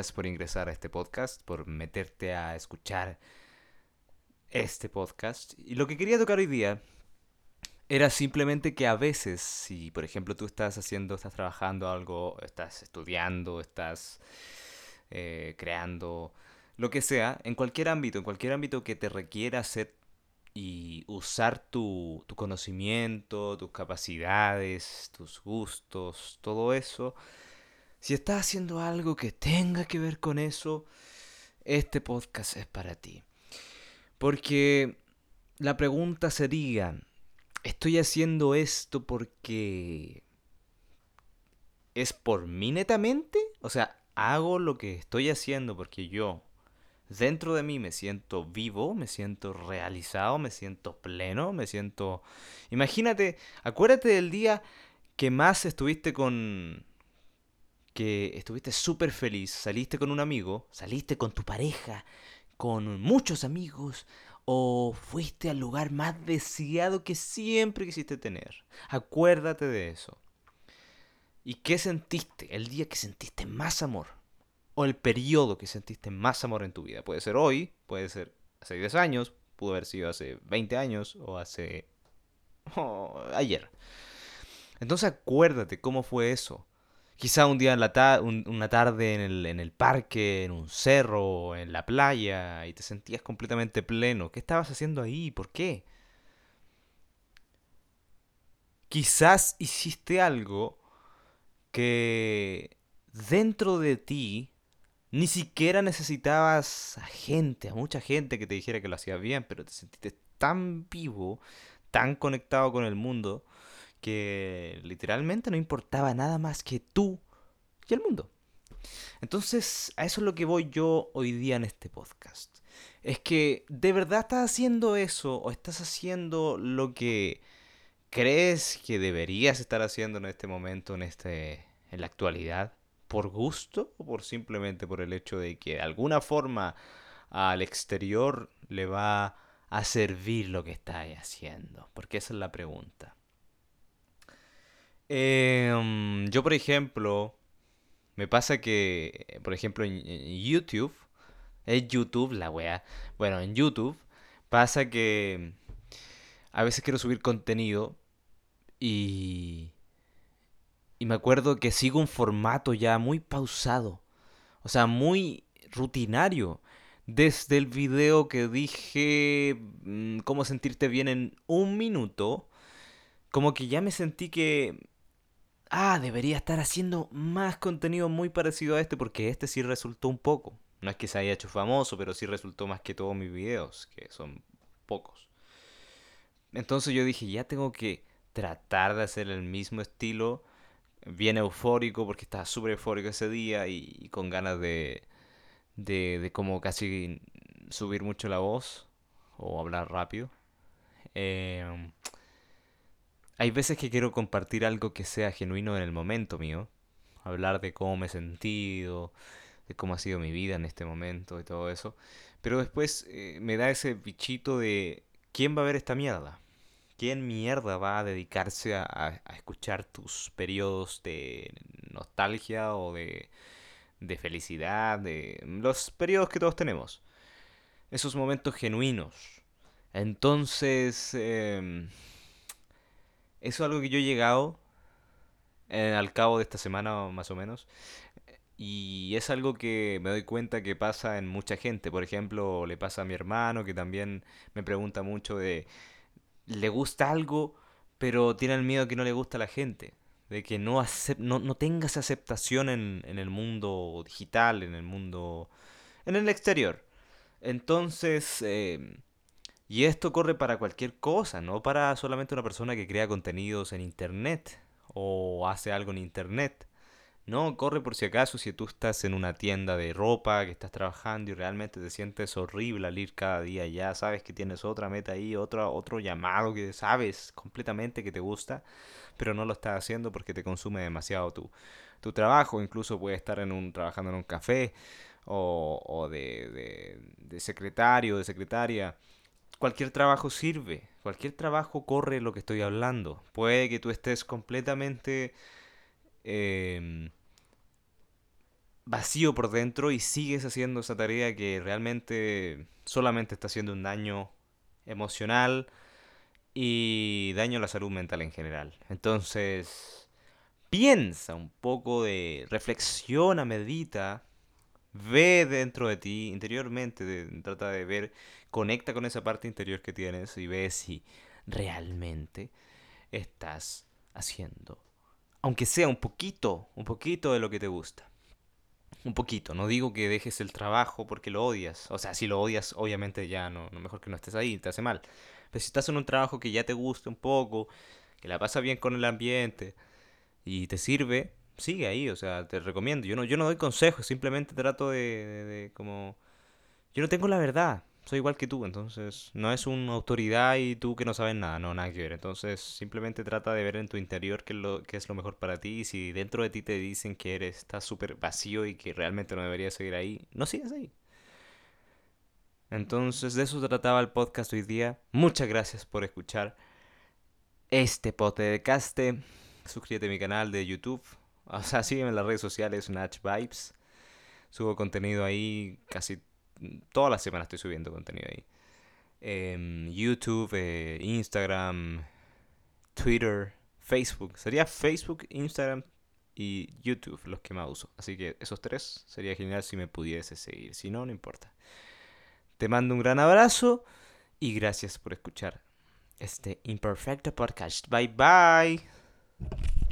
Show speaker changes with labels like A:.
A: Por ingresar a este podcast, por meterte a escuchar este podcast. Y lo que quería tocar hoy día era simplemente que a veces, si por ejemplo tú estás haciendo, estás trabajando algo, estás estudiando, estás eh, creando, lo que sea, en cualquier ámbito, en cualquier ámbito que te requiera hacer y usar tu, tu conocimiento, tus capacidades, tus gustos, todo eso, si estás haciendo algo que tenga que ver con eso, este podcast es para ti. Porque la pregunta sería, ¿estoy haciendo esto porque es por mí netamente? O sea, hago lo que estoy haciendo porque yo dentro de mí me siento vivo, me siento realizado, me siento pleno, me siento... Imagínate, acuérdate del día que más estuviste con... que estuviste súper feliz, saliste con un amigo, saliste con tu pareja, con muchos amigos, o fuiste al lugar más deseado que siempre quisiste tener. Acuérdate de eso. ¿Y qué sentiste el día que sentiste más amor? o el periodo que sentiste más amor en tu vida. Puede ser hoy, puede ser hace 10 años, pudo haber sido hace 20 años o hace... ayer. Entonces acuérdate cómo fue eso. Quizá un día en la una tarde en el, en el parque, en un cerro, en la playa, y te sentías completamente pleno. ¿Qué estabas haciendo ahí? ¿Por qué? Quizás hiciste algo que dentro de ti ni siquiera necesitabas a gente, a mucha gente que te dijera que lo hacías bien, pero te sentiste tan vivo, tan conectado con el mundo, que literalmente no importaba nada más que tú y el mundo. Entonces, a eso es lo que voy yo hoy día en este podcast. Es que de verdad estás haciendo eso o estás haciendo lo que crees que deberías estar haciendo en este momento, en este en la actualidad por gusto o por simplemente por el hecho de que de alguna forma al exterior le va a servir lo que está haciendo? Porque esa es la pregunta. Em, yo, por ejemplo, me pasa que, por ejemplo, en, YouTube, es YouTube la wea. Bueno, en YouTube pasa que a veces quiero subir contenido y y me acuerdo que sigo un formato ya muy pausado. O sea, muy rutinario. Desde el video que dije mm, cómo sentirte bien en un minuto, como que ya me sentí que... Ah, debería estar haciendo más contenido muy parecido a este porque este sí resultó un poco. No es que se haya hecho famoso, pero sí resultó más que todos mis videos, que son pocos. Entonces yo dije, ya tengo que tratar de hacer el mismo estilo bien eufórico porque estaba súper eufórico ese día y, con ganas de, de, de, como casi subir mucho la voz o hablar rápido. Em, hay veces que quiero compartir algo que sea genuino en el momento mío. Hablar de cómo me he sentido, de cómo ha sido mi vida en este momento y todo eso. Pero después eh, me da ese bichito de ¿quién va a ver esta mierda? ¿Quién mierda va a dedicarse a, escuchar tus periodos de nostalgia o de, de felicidad, de los periodos que todos tenemos? Esos momentos genuinos. Entonces, em, eso es algo que yo he llegado eh, al cabo de esta semana más o menos. Y es algo que me doy cuenta que pasa en mucha gente. Por ejemplo, le pasa a mi hermano que también me pregunta mucho de le gusta algo, pero tiene el miedo que no le gusta a la gente, de que no, no, no tenga esa aceptación en, en, el mundo digital, en el mundo, en el exterior. Entonces, em, y esto corre para cualquier cosa, no para solamente una persona que crea contenidos en Internet o hace algo en Internet. No, corre por si acaso si tú estás en una tienda de ropa, que estás trabajando y realmente te sientes horrible al ir cada día ya, sabes que tienes otra meta ahí, otro, otro llamado que sabes completamente que te gusta, pero no lo estás haciendo porque te consume demasiado tu, tu trabajo, incluso puedes estar en un, trabajando en un café o, o de, de, de secretario, de secretaria. Cualquier trabajo sirve, cualquier trabajo corre lo que estoy hablando. Puede que tú estés completamente... Eh, vacío por dentro y sigues haciendo esa tarea que realmente solamente está haciendo un daño emocional y daño a la salud mental en general. Entonces, piensa un poco de reflexiona, medita, ve dentro de ti interiormente, trata de ver, conecta con esa parte interior que tienes y ve si realmente estás haciendo, aunque sea un poquito, un poquito de lo que te gusta. Un poquito, no digo que dejes el trabajo porque lo odias. O sea, si lo odias, obviamente ya no, mejor que no estés ahí, te hace mal. Pero si estás en un trabajo que ya te gusta un poco, que la pasa bien con el ambiente y te sirve, sigue ahí, o sea, te recomiendo. Yo no, yo no doy consejos, simplemente trato de, como... Yo no tengo la verdad, soy igual que tú, entonces no es una autoridad y tú que no sabes nada, no, nada que ver. Entonces simplemente trata de ver en tu interior qué es lo, qué es lo mejor para ti y si dentro de ti te dicen que eres, estás súper vacío y que realmente no deberías seguir ahí, no sigas ahí. Entonces de eso trataba el podcast hoy día. Muchas gracias por escuchar este podcast. Suscríbete a mi canal de YouTube. O sea, sígueme en las redes sociales, Natch Vibes. Subo contenido ahí casi toda la semana estoy subiendo contenido ahí. Em, YouTube, eh, Instagram, Twitter, Facebook. Sería Facebook, Instagram y YouTube los que más uso. Así que esos tres sería genial si me pudiese seguir. Si no, no importa. Te mando un gran abrazo y gracias por escuchar este imperfecto podcast. Bye bye.